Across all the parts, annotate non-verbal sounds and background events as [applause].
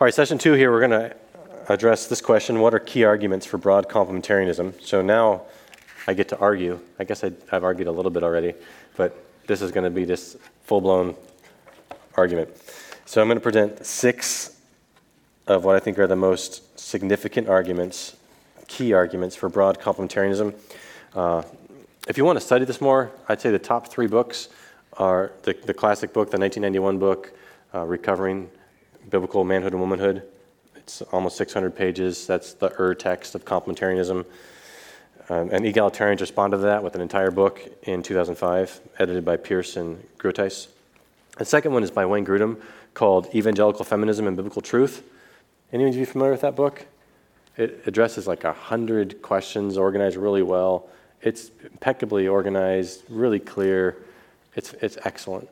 All right, session two here, we're going to address this question What are key arguments for broad complementarianism? So now I get to argue. I guess I, have argued a little bit already, but this is going to be this full blown argument. So I'm going to present six of what I think are the most significant arguments, key arguments for broad complementarianism. Uh, if you want to study this more, I'd say the top three books are the, the classic book, the 1991 book, uh, Recovering Biblical Manhood and Womanhood. It's almost 600 pages. That's the ur text of complementarianism. Um, and egalitarians responded to that with an entire book in 2005, edited by Pierce and. The second one is by Wayne Grudem called Evangelical Feminism and Biblical Truth. Anyone of you familiar with that book? It addresses like a hundred questions, organized really well. It's impeccably organized, really clear. It's, it's excellent.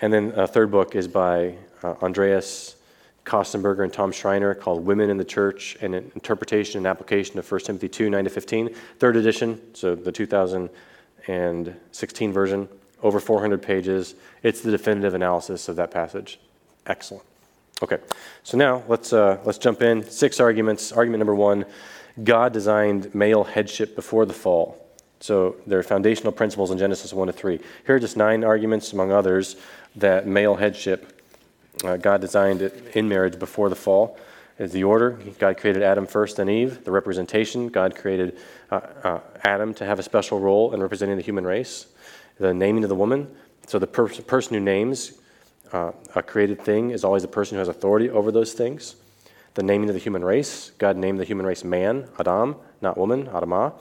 And then a third book is by uh, Andreas Kostenberger and Tom Schreiner called Women in the Church and an Interpretation and Application of 1 Timothy 2 9 to 15. Third edition, so the 2016 version, over 400 pages. It's the definitive analysis of that passage. Excellent. Okay, so now let's, uh, let's jump in. Six arguments. Argument number one God designed male headship before the fall. So there are foundational principles in Genesis 1 to 3. Here are just nine arguments, among others, that male headship, uh, God designed it in marriage before the fall. Is the order. God created Adam first, then Eve. The representation. God created uh, uh, Adam to have a special role in representing the human race. The naming of the woman. So the per- person who names uh, a created thing is always the person who has authority over those things. The naming of the human race, God named the human race man, Adam, not woman, Adamah.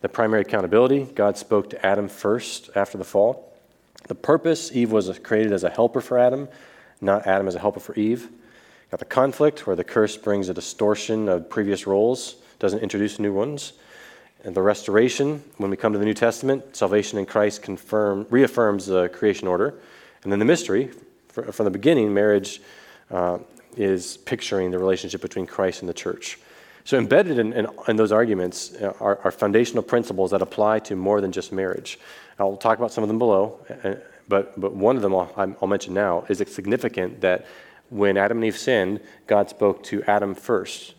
The primary accountability, God spoke to Adam first after the fall. The purpose, Eve was created as a helper for Adam, not Adam as a helper for Eve. Got the conflict, where the curse brings a distortion of previous roles, doesn't introduce new ones. And the restoration, when we come to the New Testament, salvation in Christ confirm, reaffirms the creation order. And then the mystery, from the beginning, marriage uh, is picturing the relationship between Christ and the church. So, embedded in, in, in those arguments uh, are, are, foundational principles that apply to more than just marriage. I'll talk about some of them below, but, but one of them I'll, I'll mention now is it significant that when Adam and Eve sinned, God spoke to Adam first.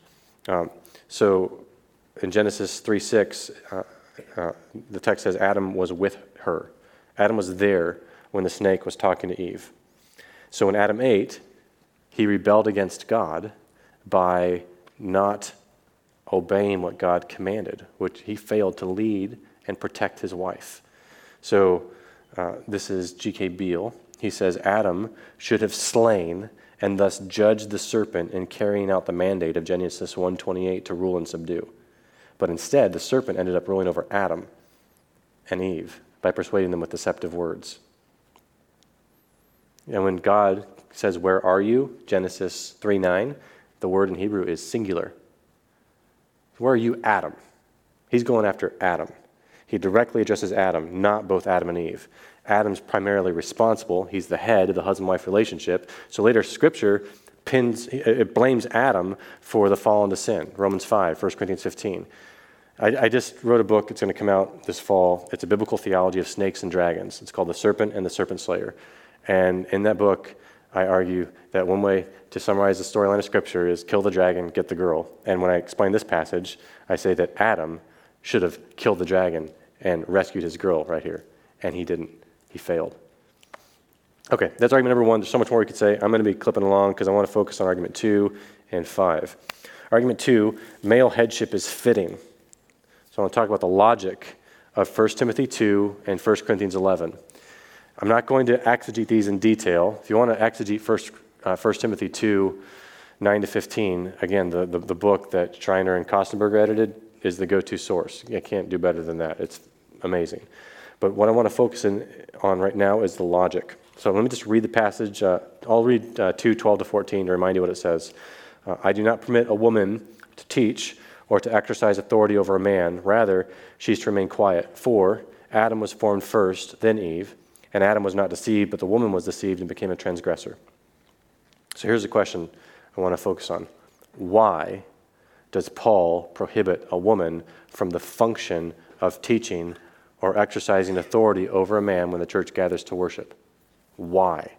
Um, so, in Genesis 3 6, uh, uh, the text says Adam was with her. Adam was there when the snake was talking to Eve. So when Adam ate, he rebelled against God by not obeying what God commanded, which he failed to lead and protect his wife. So uh, this is G.K. Beale. He says Adam should have slain and thus judged the serpent in carrying out the mandate of Genesis 1:28 to rule and subdue. But instead, the serpent ended up ruling over Adam and Eve by persuading them with deceptive words. And when God says, Where are you? Genesis 3:9, the word in Hebrew is singular. Where are you, Adam? He's going after Adam. He directly addresses Adam, not both Adam and Eve. Adam's primarily responsible. He's the head of the husband wife relationship. So later, Scripture pins, it blames Adam for the fall into sin. Romans 5, 1 Corinthians 15. I, I, just wrote a book. It's going to come out this fall. It's a biblical theology of snakes and dragons. It's called The Serpent and the Serpent Slayer. And in that book, I argue that one way to summarize the storyline of Scripture is kill the dragon, get the girl. And when I explain this passage, I say that Adam should have killed the dragon and rescued his girl right here. And he didn't. He failed. Okay, that's argument number one. There's so much more we could say. I'm going to be clipping along because I want to focus on argument two and five. Argument two male headship is fitting. So I want to talk about the logic of 1 Timothy 2 and 1 Corinthians 11. I'm not going to exegete these in detail. If you want to exegete 1, uh, 1 Timothy 2, 9 to 15, again, the, the, the book that Schreiner and Kostenberger edited is the go to source. I can't do better than that. It's amazing. But what I want to focus in, on right now is the logic. So let me just read the passage. Uh, I'll read uh, 2 12 to 14 to remind you what it says. Uh, I do not permit a woman to teach or to exercise authority over a man. Rather, she's to remain quiet. For Adam was formed first, then Eve. And Adam was not deceived, but the woman was deceived and became a transgressor. So here's the question I want to focus on Why does Paul prohibit a woman from the function of teaching or exercising authority over a man when the church gathers to worship? Why?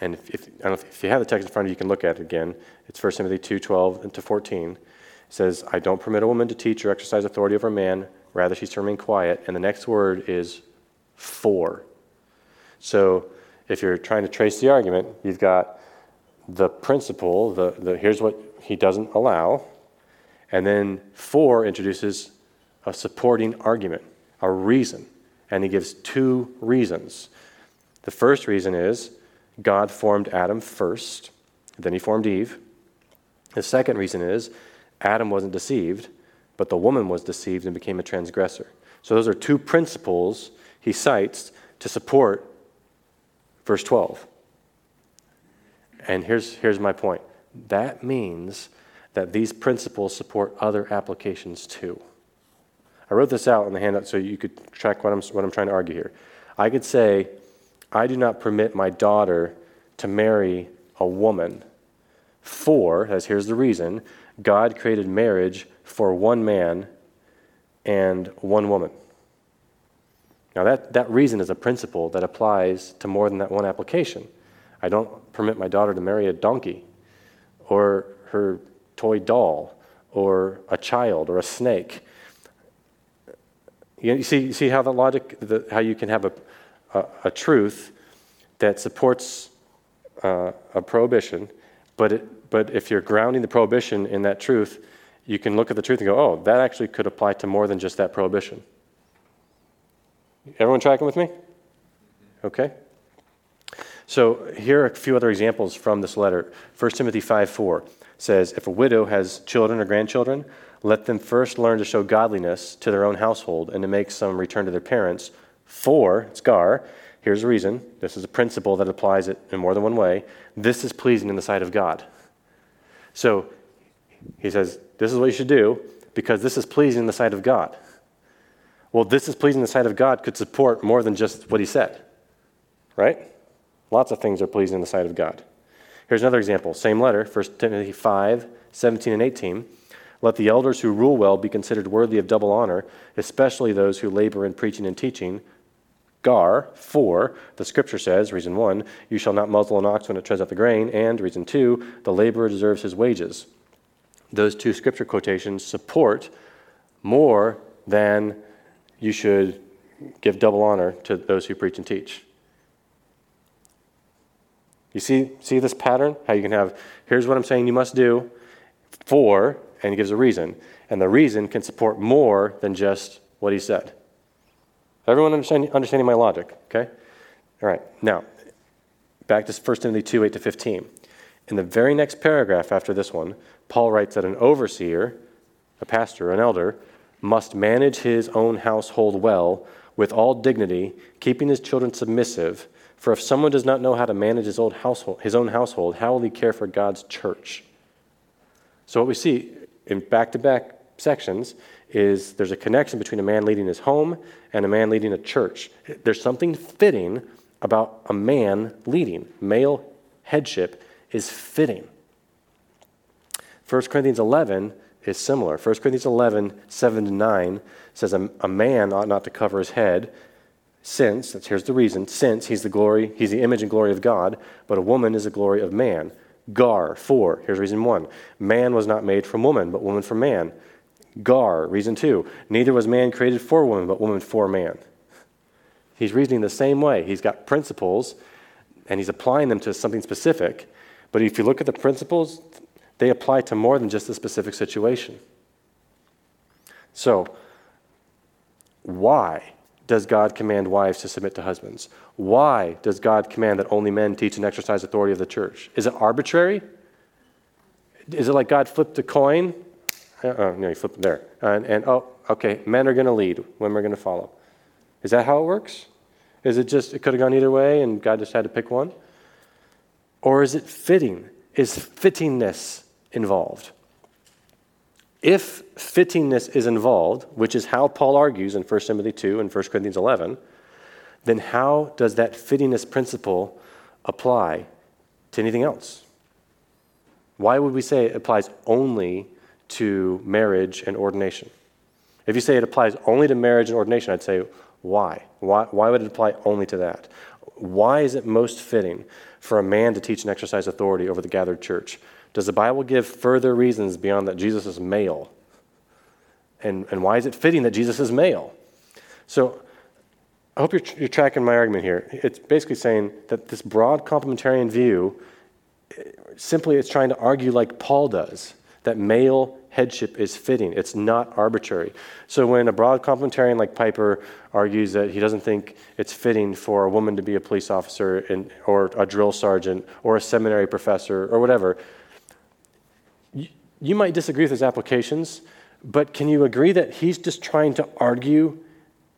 And if, if, if you have the text in front of you, you can look at it again. It's 1 Timothy 2 12 to 14. It says, I don't permit a woman to teach or exercise authority over a man, rather, she's to remain quiet. And the next word is for. So if you're trying to trace the argument, you've got the principle, the, the here's what he doesn't allow, and then four introduces a supporting argument, a reason. And he gives two reasons. The first reason is God formed Adam first, then he formed Eve. The second reason is Adam wasn't deceived, but the woman was deceived and became a transgressor. So those are two principles he cites to support verse 12. And here's, here's my point that means that these principles support other applications too. I wrote this out in the handout so you could track what I'm, what I'm trying to argue here. I could say, I do not permit my daughter to marry a woman. For, as here's the reason, God created marriage for one man and one woman. Now, that, that reason is a principle that applies to more than that one application. I don't permit my daughter to marry a donkey or her toy doll or a child or a snake. You, see, you see how the logic, the, how you can have a, a, a truth that supports uh, a prohibition, but, it, but if you're grounding the prohibition in that truth, you can look at the truth and go, oh, that actually could apply to more than just that prohibition. Everyone tracking with me? Okay. So here are a few other examples from this letter. 1 Timothy 5 4 says, If a widow has children or grandchildren, let them first learn to show godliness to their own household and to make some return to their parents. For, it's gar, here's the reason. This is a principle that applies it in more than one way. This is pleasing in the sight of God. So he says, This is what you should do because this is pleasing in the sight of God. Well, this is pleasing in the sight of God could support more than just what he said, right? Lots of things are pleasing in the sight of God. Here's another example. Same letter, 1 Timothy 5 17 and 18. Let the elders who rule well be considered worthy of double honor, especially those who labor in preaching and teaching. Gar, for, the scripture says, reason one, you shall not muzzle an ox when it treads out the grain, and reason two, the laborer deserves his wages. Those two scripture quotations support more than you should give double honor to those who preach and teach. You see, see this pattern? How you can have, here's what I'm saying you must do, for, and he gives a reason. And the reason can support more than just what he said. Everyone understand, understanding my logic, okay? All right, now, back to 1 Timothy 2 8 to 15. In the very next paragraph after this one, Paul writes that an overseer, a pastor, an elder, must manage his own household well with all dignity, keeping his children submissive. For if someone does not know how to manage his own household, his own household, how will he care for God's church? So what we see in back-to-back sections is there's a connection between a man leading his home and a man leading a church. There's something fitting about a man leading. Male headship is fitting. 1 Corinthians 11 is similar. 1 Corinthians 11, 7 to 9 says, a man ought not to cover his head, since, here's the reason, since he's the glory, he's the image and glory of God, but a woman is the glory of man. Gar, for, here's reason one. Man was not made from woman, but woman from man. Gar, reason two. Neither was man created for woman, but woman for man. He's reasoning the same way. He's got principles, and he's applying them to something specific. But if you look at the principles, they apply to more than just a specific situation. So, why does God command wives to submit to husbands? Why does God command that only men teach and exercise authority of the church? Is it arbitrary? Is it like God flipped a coin? Uh-uh, no, he flipped it there. And, and oh, okay, men are going to lead, women are going to follow. Is that how it works? Is it just, it could have gone either way and God just had to pick one? Or is it fitting? Is fittingness involved. If fittingness is involved, which is how Paul argues in 1 Timothy 2 and 1 Corinthians 11, then how does that fittingness principle apply to anything else? Why would we say it applies only to marriage and ordination? If you say it applies only to marriage and ordination, I'd say, why? Why, why would it apply only to that? why is it most fitting for a man to teach and exercise authority over the gathered church? Does the Bible give further reasons beyond that Jesus is male? And, and why is it fitting that Jesus is male? So I hope you're, you're tracking my argument here. It's basically saying that this broad complementarian view eh, simply it's trying to argue like Paul does that male headship is fitting. It's not arbitrary. So when a broad complementarian like Piper argues that he doesn't think it's fitting for a woman to be a police officer and, or a drill sergeant or a seminary professor or whatever, you, might disagree with his applications, but can you agree that he's just trying to argue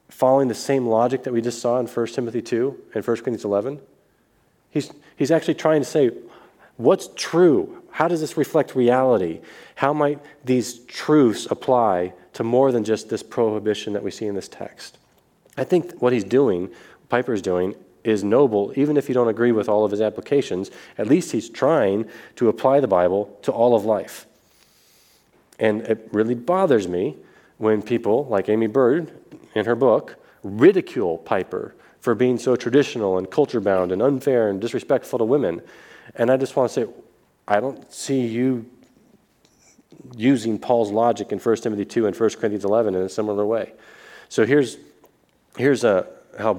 following the same logic that we just saw in 1 Timothy 2 and 1 Corinthians 11? He's, he's actually trying to say, what's true? How does this reflect reality? How might these truths apply to more than just this prohibition that we see in this text? I think what he's doing, Piper's doing, is noble, even if you don't agree with all of his applications. At least he's trying to apply the Bible to all of life. And it really bothers me when people, like Aimee Byrd in her book, ridicule Piper for being so traditional and culture bound and unfair and disrespectful to women. And I just want to say, I don't see you using Paul's logic in 1 Timothy 2 and 1 Corinthians 11 in a similar way. So here's, here's a, how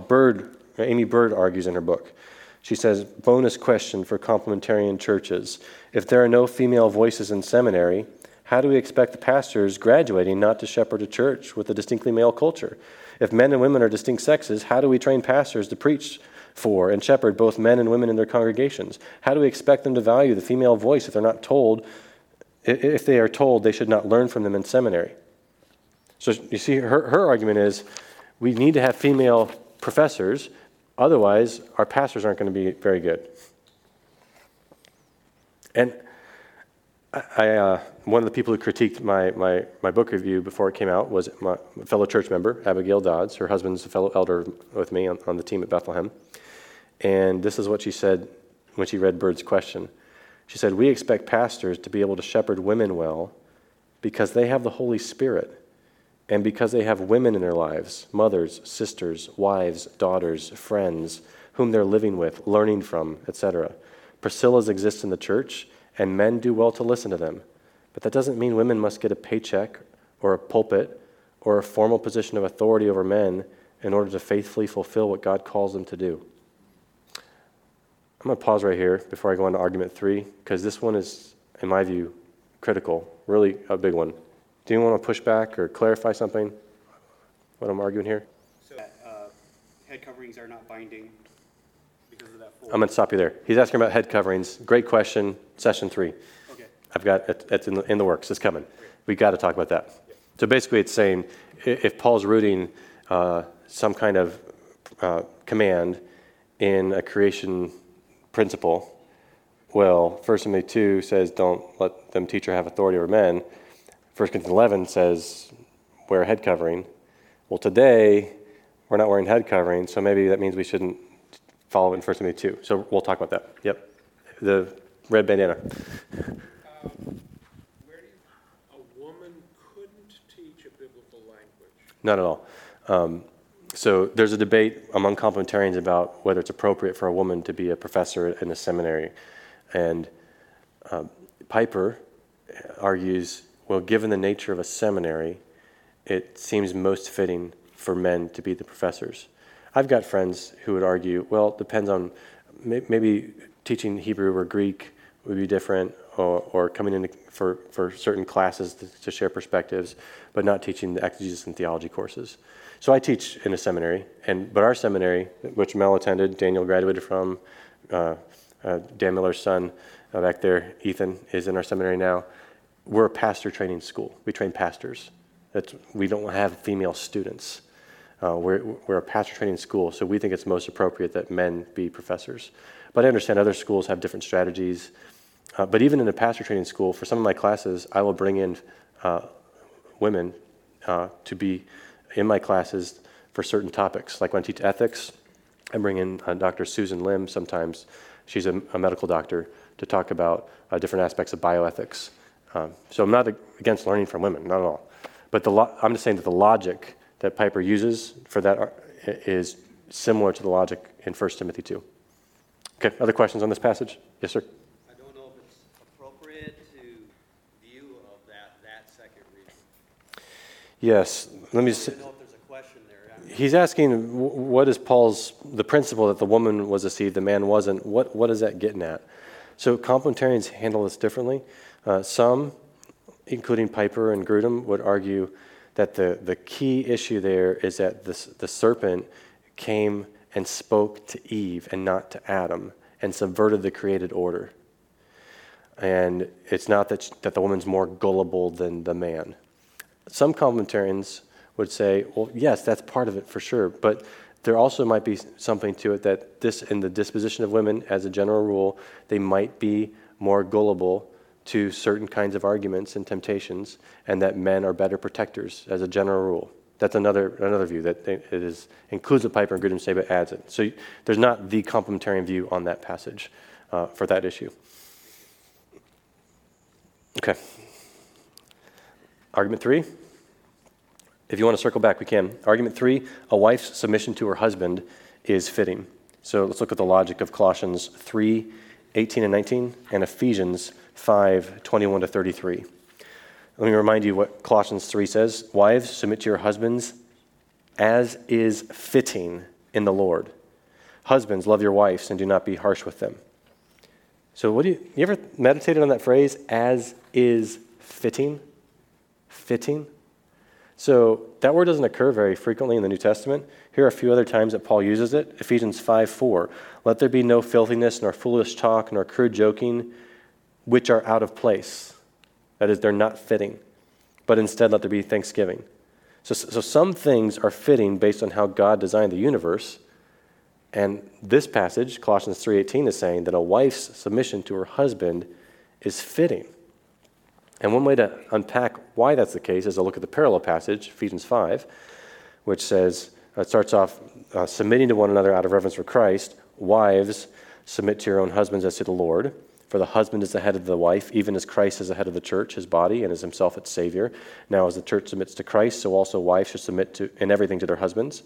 Aimee Byrd argues in her book. She says, bonus question for complementarian churches. If there are no female voices in seminary, how do we expect the pastors graduating not to shepherd a church with a distinctly male culture? If men and women are distinct sexes, how do we train pastors to preach for and shepherd both men and women in their congregations? How do we expect them to value the female voice if they're not told, if they are told they should not learn from them in seminary? So you see, her, her argument is we need to have female professors, otherwise, our pastors aren't going to be very good. And I, uh, one of the people who critiqued my, my, my book review before it came out was my fellow church member, Abigail Dodds. Her husband's a fellow elder with me on, on the team at Bethlehem. And this is what she said when she read Byrd's question. She said, We expect pastors to be able to shepherd women well because they have the Holy Spirit and because they have women in their lives mothers, sisters, wives, daughters, friends whom they're living with, learning from, etc. Priscilla's exist in the church and men do well to listen to them. But that doesn't mean women must get a paycheck or a pulpit or a formal position of authority over men in order to faithfully fulfill what God calls them to do. I'm going to pause right here before I go on to argument three, because this one is, in my view, critical, really a big one. Do you want to push back or clarify something? What I'm arguing here? So, uh, head coverings are not binding because of that. I'm going to stop you there. He's asking about head coverings. Great question. Session three. Okay. I've got it, it's in the, in the works. It's coming. We've got to talk about that. So basically, it's saying if Paul's rooting uh, some kind of uh, command in a creation principle, well, First Timothy two says don't let them teach or have authority over men. First Corinthians eleven says wear a head covering. Well, today we're not wearing head covering, so maybe that means we shouldn't follow in 1 Timothy 2. So we'll talk about that. Yep. The red bandana. A woman couldn't teach a biblical language? Not at all. Um, so there's a debate among complementarians about whether it's appropriate for a woman to be a professor in a seminary. And um, Piper argues well, given the nature of a seminary, it seems most fitting for men to be the professors. I've got friends who would argue, well, it depends on maybe teaching Hebrew or Greek would be different, or, or coming in for, for certain classes to, to, share perspectives, but not teaching the exegesis and theology courses. So I teach in a seminary, and but our seminary, which Mel attended, Daniel graduated from, uh, uh, Dan Miller's son uh, back there, Ethan, is in our seminary now. We're a pastor training school. We train pastors. That's, we don't have female students. Uh, we're, we're a pastor training school, so we think it's most appropriate that men be professors. But I understand other schools have different strategies. Uh, but even in a pastor training school, for some of my classes, I will bring in uh, women uh, to be in my classes for certain topics. Like when I teach ethics, I bring in uh, Dr. Susan Lim sometimes. She's a, a medical doctor to talk about uh, different aspects of bioethics. Um, so I'm not against learning from women, not at all. But the lo- I'm just saying that the logic that Piper uses for that is similar to the logic in 1 Timothy 2. Okay, other questions on this passage? Yes, sir? I don't know if it's appropriate to view of that, that second reading. Yes. Let me. I don't know if there's a question there. He's asking, what is Paul's, the principle that the woman was deceived, the man wasn't, what, what is that getting at? So complementarians handle this differently. Uh, some, including Piper and Grudem, would argue that the, the key issue there is that the, the serpent came and spoke to Eve and not to Adam and subverted the created order. And it's not that, sh- that the woman's more gullible than the man some complementarians would say, well, yes, that's part of it for sure, but there also might be something to it that this, in the disposition of women, as a general rule, they might be more gullible to certain kinds of arguments and temptations, and that men are better protectors as a general rule. That's another, another view that it is, includes what Piper and Grudem say, but adds it. So there's not the complementarian view on that passage uh, for that issue. Okay. Argument three. If you want to circle back, we can. Argument three a wife's submission to her husband is fitting. So let's look at the logic of Colossians 3 18 and 19 and Ephesians 5 21 to 33. Let me remind you what Colossians 3 says Wives, submit to your husbands as is fitting in the Lord. Husbands, love your wives and do not be harsh with them. So, what do you, you ever meditated on that phrase, as is fitting? Fitting? So, that word doesn't occur very frequently in the New Testament. Here are a few other times that Paul uses it. Ephesians 5 4. Let there be no filthiness, nor foolish talk, nor crude joking, which are out of place. That is, they're not fitting. But instead, let there be thanksgiving. So, so some things are fitting based on how God designed the universe. And this passage, Colossians 3:18 is saying that a wife's submission to her husband is fitting. And one way to unpack why that's the case is to look at the parallel passage, Ephesians 5, which says, uh, it starts off uh, submitting to one another out of reverence for Christ. Wives, submit to your own husbands as to the Lord. For the husband is the head of the wife, even as Christ is the head of the church, his body, and is himself its Savior. Now, as the church submits to Christ, so also wives should submit to, in everything to their husbands.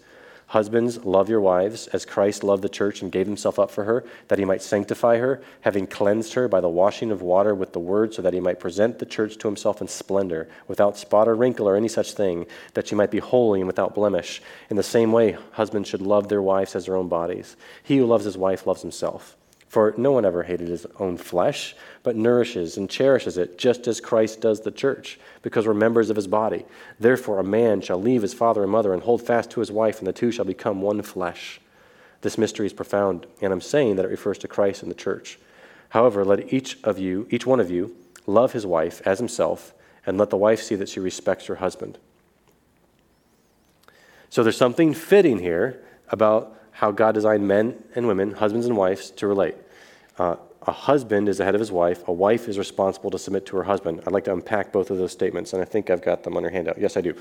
Husbands, love your wives as Christ loved the church and gave himself up for her, that he might sanctify her, having cleansed her by the washing of water with the word, so that he might present the church to himself in splendor, without spot or wrinkle or any such thing, that she might be holy and without blemish. In the same way, husbands should love their wives as their own bodies. He who loves his wife loves himself. For no one ever hated his own flesh, but nourishes and cherishes it, just as Christ does the church, because we're members of his body. Therefore, a man shall leave his father and mother and hold fast to his wife, and the two shall become one flesh. This mystery is profound, and I'm saying that it refers to Christ and the church. However, let each of you, each one of you, love his wife as himself, and let the wife see that she respects her husband. So there's something fitting here about how God designed men and women, husbands and wives, to relate. Uh, a husband is the head of his wife. A wife is responsible to submit to her husband. I'd like to unpack both of those statements, and I think I've got them on your handout. Yes, I do.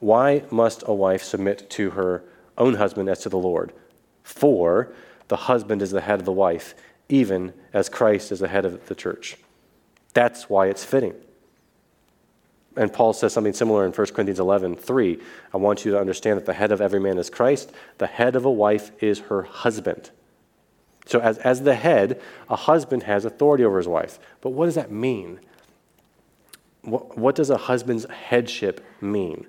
Why must a wife submit to her own husband as to the Lord? For the husband is the head of the wife, even as Christ is the head of the church. That's why it's fitting. And Paul says something similar in 1 Corinthians 11, 3. I want you to understand that the head of every man is Christ. The head of a wife is her husband. So, as, as the head, a husband has authority over his wife. But what does that mean? What, what does a husband's headship mean?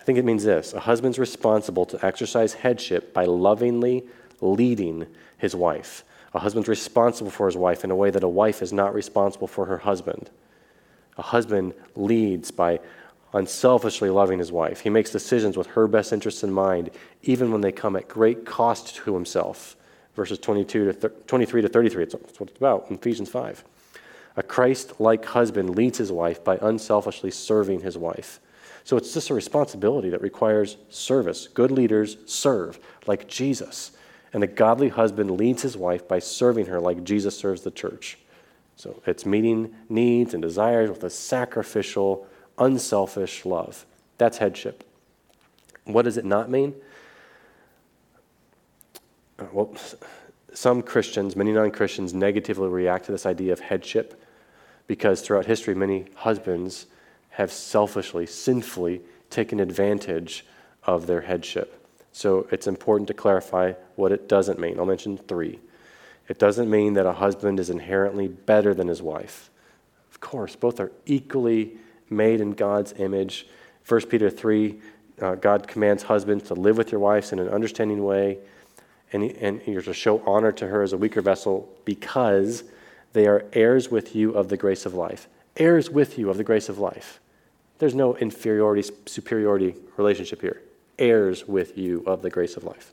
I think it means this a husband's responsible to exercise headship by lovingly leading his wife. A husband's responsible for his wife in a way that a wife is not responsible for her husband. A husband leads by unselfishly loving his wife. He makes decisions with her best interests in mind, even when they come at great cost to himself. Verses 22 to thir- 23 to 33, that's what it's about in Ephesians 5. A Christ like husband leads his wife by unselfishly serving his wife. So it's just a responsibility that requires service. Good leaders serve like Jesus. And a godly husband leads his wife by serving her like Jesus serves the church. So it's meeting needs and desires with a sacrificial, unselfish love. That's headship. What does it not mean? Uh, Well, some Christians, many non Christians, negatively react to this idea of headship because throughout history, many husbands have selfishly, sinfully taken advantage of their headship. So it's important to clarify what it doesn't mean. I'll mention three. It doesn't mean that a husband is inherently better than his wife. Of course, both are equally made in God's image. 1 Peter 3, uh, God commands husbands to live with your wives in an understanding way, and, and you're to show honor to her as a weaker vessel because they are heirs with you of the grace of life. Heirs with you of the grace of life. There's no inferiority, superiority relationship here. Heirs with you of the grace of life.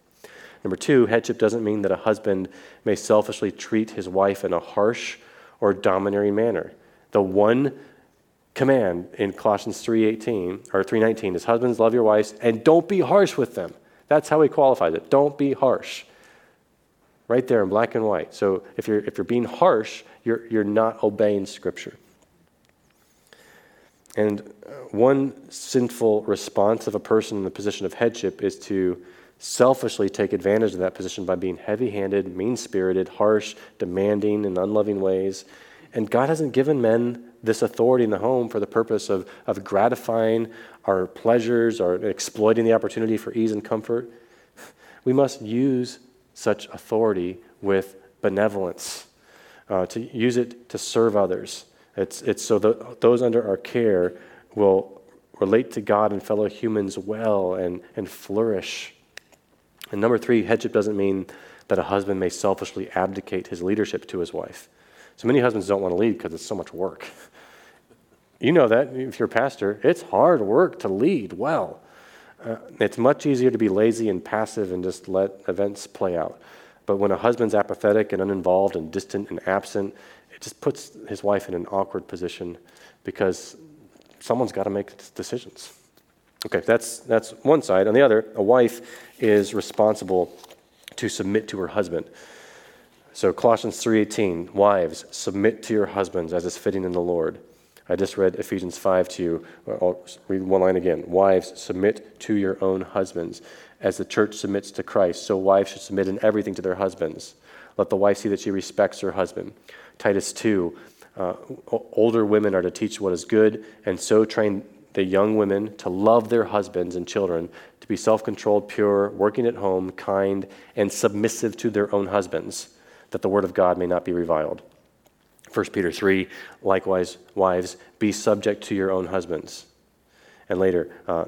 Number two, headship doesn't mean that a husband may selfishly treat his wife in a harsh or domineering manner. The one command in Colossians 3:18 or 3:19 is husbands love your wives and don't be harsh with them. That's how he qualifies it. Don't be harsh. Right there in black and white. So if you're if you're being harsh, you're you're not obeying scripture. And uh, one sinful response of a person in the position of headship is to selfishly take advantage of that position by being heavy handed, mean spirited, harsh, demanding, in unloving ways. And God hasn't given men this authority in the home for the purpose of, of gratifying our pleasures or exploiting the opportunity for ease and comfort. [laughs] We must use such authority with benevolence, uh, to use it to serve others. It's, it's so that those under our care will relate to God and fellow humans well and, and flourish. And number three, headship doesn't mean that a husband may selfishly abdicate his leadership to his wife. So many husbands don't want to lead because it's so much work. [laughs] You know that if you're a pastor, it's hard work to lead well. Uh, it's much easier to be lazy and passive and just let events play out. But when a husband's apathetic and uninvolved and distant and absent, it just puts his wife in an awkward position because someone's got to make decisions. Okay, that's, that's one side. On the other, a wife is responsible to submit to her husband. So Colossians 3:18, wives, submit to your husbands as is fitting in the Lord. I just read Ephesians 5 to you. I'll read one line again. Wives, submit to your own husbands. As the church submits to Christ, so wives should submit in everything to their husbands. Let the wife see that she respects her husband. Titus 2, uh, older women are to teach what is good, and so train the young women to love their husbands and children, to be self controlled, pure, working at home, kind, and submissive to their own husbands, that the word of God may not be reviled. 1 Peter 3, likewise, wives, be subject to your own husbands. And later, uh,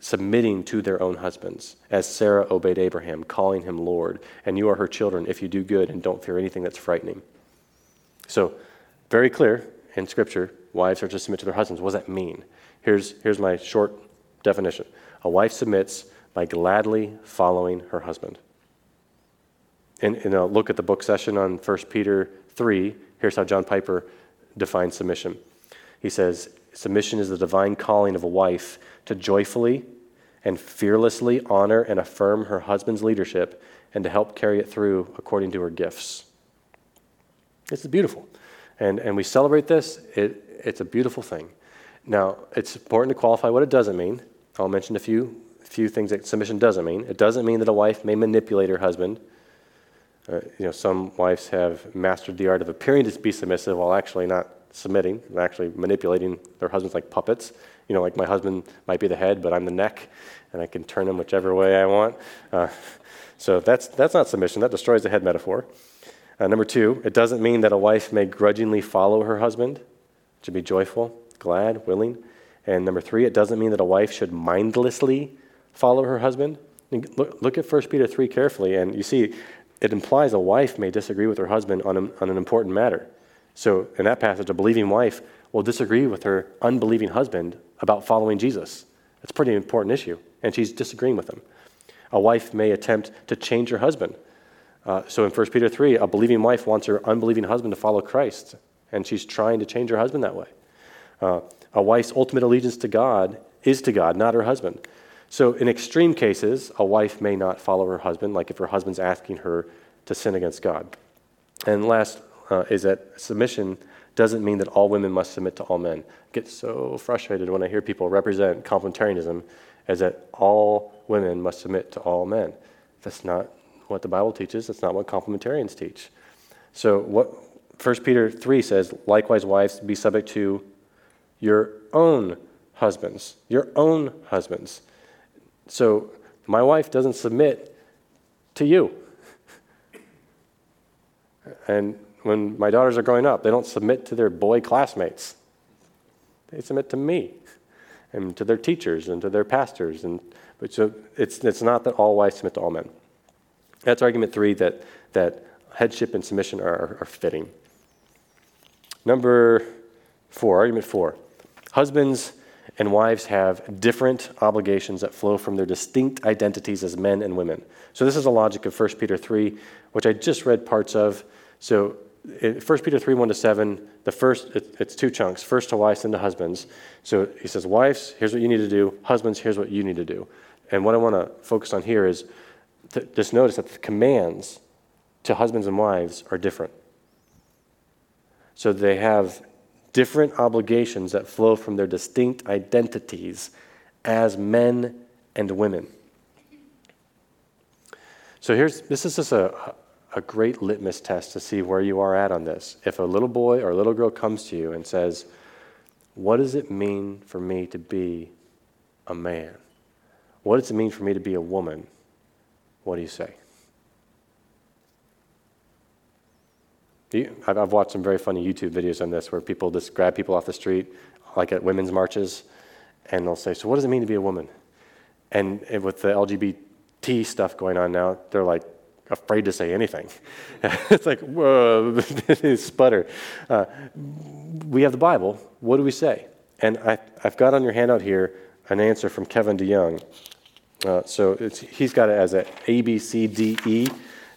submitting to their own husbands, as Sarah obeyed Abraham, calling him Lord. And you are her children if you do good and don't fear anything that's frightening. So, very clear in Scripture, wives are to submit to their husbands. What does that mean? Here's, here's my short definition a wife submits by gladly following her husband. And, and a look at the book session on 1 Peter 3, here's how John Piper defines submission. He says, Submission is the divine calling of a wife to joyfully and fearlessly honor and affirm her husband's leadership and to help carry it through according to her gifts. This is beautiful. And, and we celebrate this. It, it's a beautiful thing. Now, it's important to qualify what it doesn't mean. I'll mention a few, few things that submission doesn't mean. It doesn't mean that a wife may manipulate her husband. Uh, you know, some wives have mastered the art of appearing to be submissive while actually not submitting, actually manipulating their husbands like puppets. You know, like my husband might be the head, but I'm the neck, and I can turn him whichever way I want. Uh, so that's, that's not submission. That destroys the head metaphor. Uh, number two, it doesn't mean that a wife may grudgingly follow her husband. to be joyful glad, willing. And number three, it doesn't mean that a wife should mindlessly follow her husband. Look, look at 1 Peter 3 carefully, and you see it implies a wife may disagree with her husband on, a, on an important matter. So, in that passage, a believing wife will disagree with her unbelieving husband about following Jesus. That's a pretty important issue, and she's disagreeing with him. A wife may attempt to change her husband. Uh, so, in 1 Peter 3, a believing wife wants her unbelieving husband to follow Christ, and she's trying to change her husband that way. Uh, a wife's ultimate allegiance to God is to God, not her husband. So, in extreme cases, a wife may not follow her husband, like if her husband's asking her to sin against God. And last uh, is that submission doesn't mean that all women must submit to all men. I get so frustrated when I hear people represent complementarianism as that all women must submit to all men. That's not what the Bible teaches. That's not what complementarians teach. So, what 1 Peter 3 says, likewise, wives, be subject to your own husbands, your own husbands. So My wife doesn't submit to you. And when my daughters are growing up, they don't submit to their boy classmates. They submit to me and to their teachers and to their pastors. And, but so it's, it's not that all wives submit to all men. That's argument three that, that headship and submission are, are fitting. Number four, argument four. Husbands and wives have different obligations that flow from their distinct identities as men and women. So this is a logic of 1 Peter 3, which I just read parts of. So in 1 Peter 3, 1 to 7, the first, it's two chunks. First to wives, then to husbands. So he says, wives, here's what you need to do. Husbands, here's what you need to do. And what I want to focus on here is th- just notice that the commands to husbands and wives are different. So they have different obligations that flow from their distinct identities as men and women. So here's this is just a, a great litmus test to see where you are at on this. If a little boy or a little girl comes to you and says, What does it mean for me to be a man? What does it mean for me to be a woman? What do you say? I've watched some very funny YouTube videos on this where people just grab people off the street, like at women's marches, and they'll say, So, what does it mean to be a woman? And with the LGBT stuff going on now, they're like afraid to say anything. [laughs] it's like, whoa, [laughs] sputter. Uh, we have the Bible. What do we say? And I, have got on your handout here an answer from Kevin DeYoung. Uh, so he's got it as a A, B, C, D, E.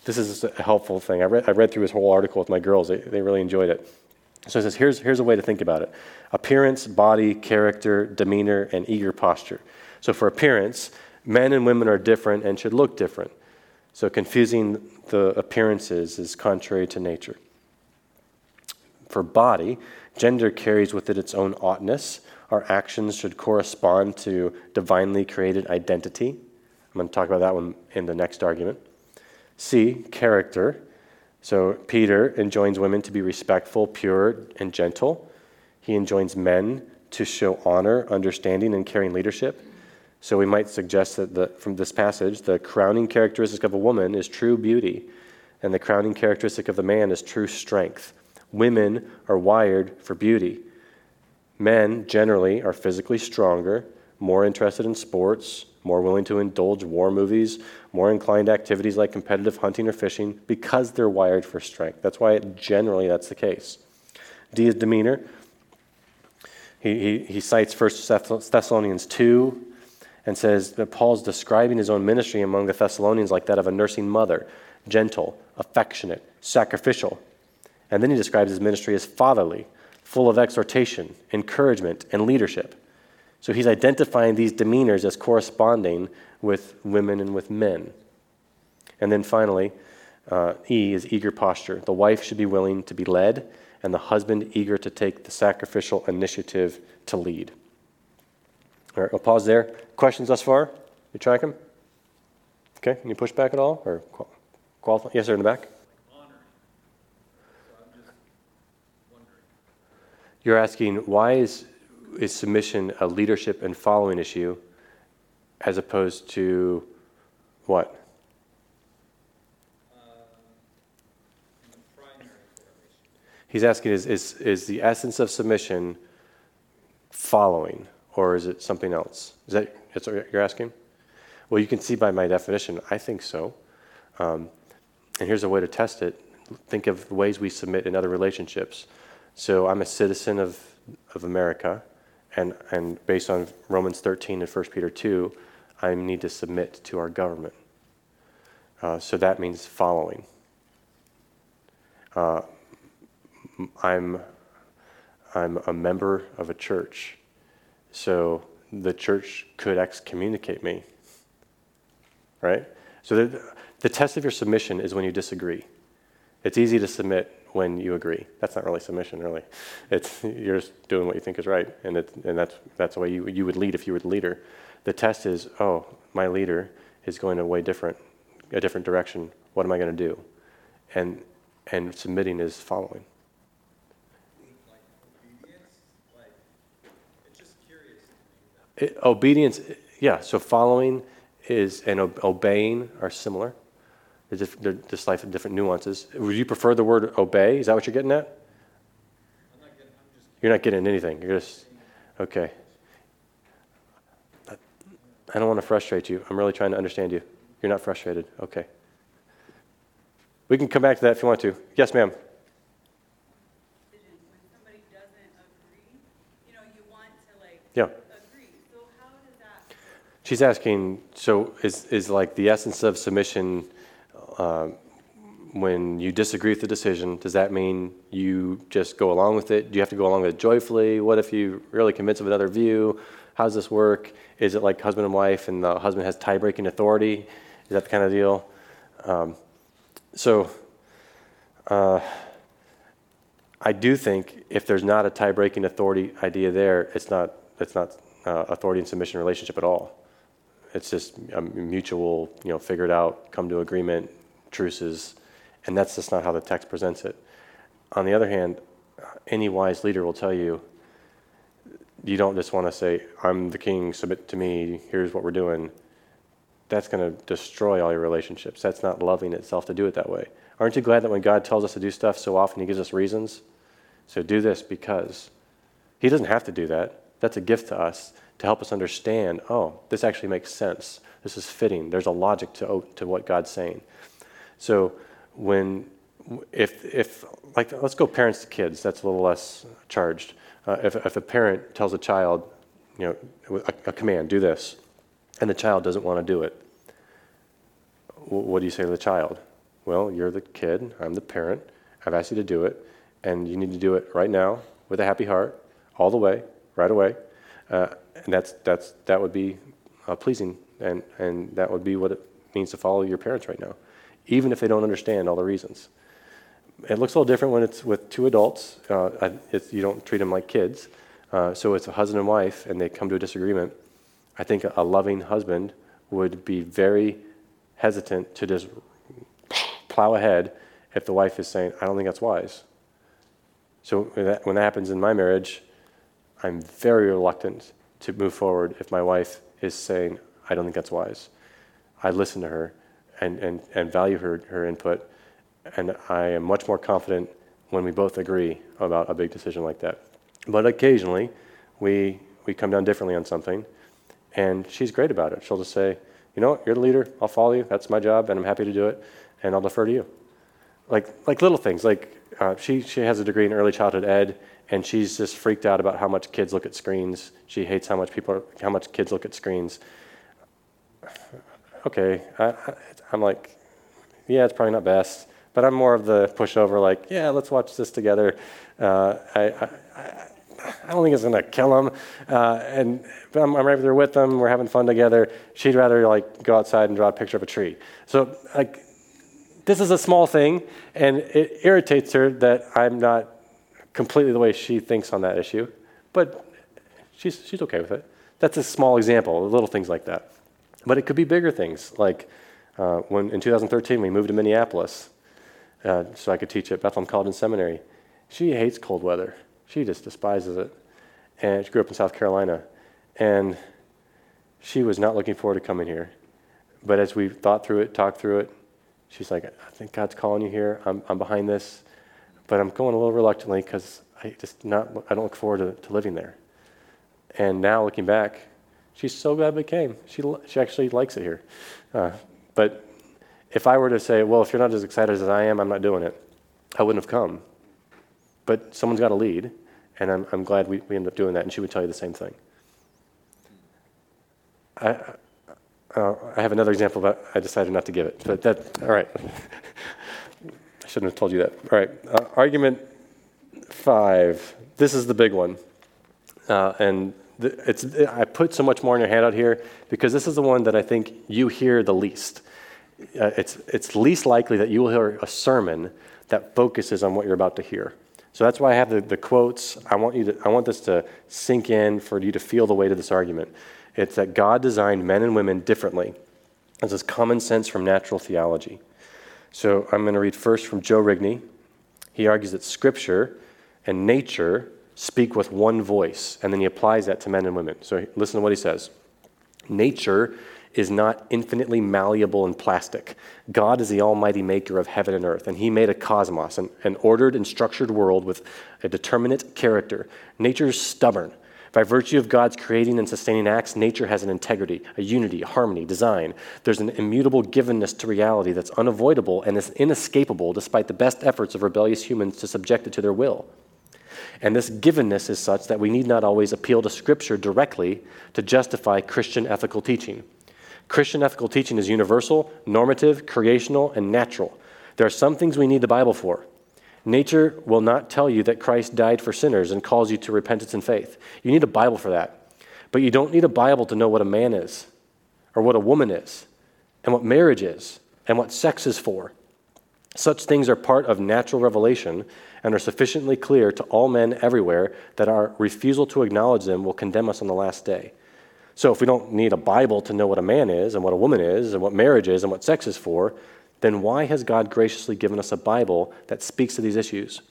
This is a helpful thing. I read, I read through his whole article with my girls. They, they really enjoyed it. So he says, here's, here's a way to think about it appearance, body, character, demeanor, and eager posture. So for appearance, men and women are different and should look different. So confusing the appearances is contrary to nature. For body, gender carries with it its own oughtness. Our actions should correspond to divinely created identity. I'm going to talk about that one in the next argument. C, character. So Peter enjoins women to be respectful, pure, and gentle. He enjoins men to show honor, understanding, and caring leadership. So we might suggest that the, from this passage, the crowning characteristic of a woman is true beauty, and the crowning characteristic of the man is true strength. Women are wired for beauty. Men generally are physically stronger, more interested in sports, more willing to indulge war movies, more inclined to activities like competitive hunting or fishing because they're wired for strength. That's why generally that's the case. D is demeanor. He, he, he cites 1 Thessalonians 2 and says that Paul's describing his own ministry among the Thessalonians like that of a nursing mother gentle, affectionate, sacrificial. And then he describes his ministry as fatherly, full of exhortation, encouragement, and leadership. So he's identifying these demeanors as corresponding with women and with men. And then finally, uh, E is eager posture. The wife should be willing to be led, and the husband eager to take the sacrificial initiative to lead. All right, I'll pause there. Questions thus far? You track them? Okay, can you push back at all? Or qualify? Yes, sir, in the back? You're asking why is is submission a leadership and following issue as opposed to what? He's asking is, is, is the essence of submission following, or is it something else? Is that that's what you're asking? Well, you can see by my definition, I think so. Um, and here's a way to test it think of ways we submit in other relationships. So I'm a citizen of, of America. And, and based on Romans 13 and 1 Peter 2, I need to submit to our government. Uh, so that means following. Uh, I'm, I'm a member of a church, so the church could excommunicate me. Right? So the, the test of your submission is when you disagree. It's easy to submit when you agree. That's not really submission, really. It's you're just doing what you think is right, and it, and that's that's the way you you would lead if you were the leader. The test is, oh, my leader is going a way different, a different direction. What am I going to do? And and submitting is following. It, obedience, yeah. So following is and ob- obeying are similar. They're just, they're just like different nuances. Would you prefer the word obey? Is that what you're getting at? You're not getting anything. You're just okay. I don't want to frustrate you. I'm really trying to understand you. You're not frustrated. Okay. We can come back to that if you want to. Yes, ma'am. decision, when somebody doesn't agree, you know, you want to like Yeah. agree. So how does that? She's asking, so is, is like the essence of submission, uh, when you disagree with the decision, does that mean you just go along with it? Do you have to go along with it joyfully? What if you really convince of another view? How does this work? Is it like husband and wife and the husband has tie-breaking authority? Is that the kind of deal? Um, so, uh, I do think if there's not a tie-breaking authority idea there, it's not, it's not uh, authority and submission relationship at all. It's just a mutual, you know, figured out, come to agreement, truces, and that's just not how the text presents it. On the other hand, any wise leader will tell you, you don't just want to say, I'm the king, submit to me, here's what we're doing. That's going to destroy all your relationships. That's not loving itself to do it that way. Aren't you glad that when God tells us to do stuff so often, He gives us reasons? So do this because. He doesn't have to do that. That's a gift to us to help us understand oh, this actually makes sense. This is fitting. There's a logic to, to what God's saying. So when, if, if, like, let's go parents to kids, that's a little less charged. Uh, if, if a parent tells a child, you know, a, a command, do this, and the child doesn't want to do it, what do you say to the child? Well, you're the kid, I'm the parent, I've asked you to do it, and you need to do it right now with a happy heart, all the way, right away. Uh, and that's, that's, that would be uh, pleasing, and, and that would be what it means to follow your parents right now, even if they don't understand all the reasons. It looks a little different when it's with two adults. Uh, it's, you don't treat them like kids. Uh, so it's a husband and wife, and they come to a disagreement. I think a, loving husband would be very hesitant to just plow ahead if the wife is saying, I don't think that's wise. So when that, when that happens in my marriage, I'm very reluctant to move forward if my wife is saying, I don't think that's wise. I listen to her and, and, and value her, her input, and I am much more confident when we both agree about a big decision like that. But occasionally, we, we come down differently on something, and she's great about it. She'll just say, You know what, you're the leader, I'll follow you, that's my job, and I'm happy to do it, and I'll defer to you. Like like little things like uh, she she has a degree in early childhood ed and she's just freaked out about how much kids look at screens. She hates how much people are, how much kids look at screens. Okay I, i'm like yeah it's probably not best but i'm more of the pushover like yeah let's watch this together uh, I, I I don't think it's gonna kill him, uh, and but I'm, I'm right there with them. We're having fun together. She'd rather like go outside and draw a picture of a tree. So like this is a small thing, and it irritates her that I'm not completely the way she thinks on that issue, but she's, she's okay with it. That's a small example, little things like that. But it could be bigger things, like uh, when in 2013 we moved to Minneapolis uh, so I could teach at Bethlehem College and Seminary. She hates cold weather. She just despises it. And she grew up in South Carolina. And she was not looking forward to coming here. But as we thought through it, talked through it, she's like, I think God's calling you here. I'm, I'm behind this, but I'm going a little reluctantly because I just not I don't look forward to, to living there. And now looking back, she's so glad we came. She she actually likes it here. Uh, but if I were to say, well, if you're not as excited as I am, I'm not doing it, I wouldn't have come. But someone's got to lead, and I'm, I'm glad we, we ended up doing that, and she would tell you the same thing. I, uh, I have another example, but I decided not to give it. But that, all right. [laughs] I shouldn't have told you that. All right. Uh, argument five. This is the big one. Uh, and it's, I put so much more in your handout here because this is the one that I think you hear the least. Uh, it's, it's least likely that you will hear a sermon that focuses on what you're about to hear. So that's why I have the, the quotes. I want, you to, I want this to sink in for you to feel the weight of this argument. It's that God designed men and women differently. This is common sense from natural theology. So I'm going to read first from Joe Rigney. He argues that Scripture and nature speak with one voice, and then he applies that to men and women. So listen to what he says Nature is not infinitely malleable and plastic. God is the almighty maker of heaven and earth, and he made a cosmos, an, an ordered and structured world with a determinate character. Nature is stubborn. By virtue of God's creating and sustaining acts, nature has an integrity, a unity, a harmony, design. There's an immutable givenness to reality that's unavoidable and is inescapable despite the best efforts of rebellious humans to subject it to their will. And this givenness is such that we need not always appeal to Scripture directly to justify Christian ethical teaching. Christian ethical teaching is universal, normative, creational, and natural. There are some things we need the Bible for. Nature will not tell you that Christ died for sinners and calls you to repentance and faith. You need a Bible for that. But you don't need a Bible to know what a man is, or what a woman is, and what marriage is, and what sex is for. Such things are part of natural revelation and are sufficiently clear to all men everywhere that our refusal to acknowledge them will condemn us on the last day. So, if we don't need a Bible to know what a man is, and what a woman is, and what marriage is, and what sex is for, then why has God graciously given us a Bible that speaks to these issues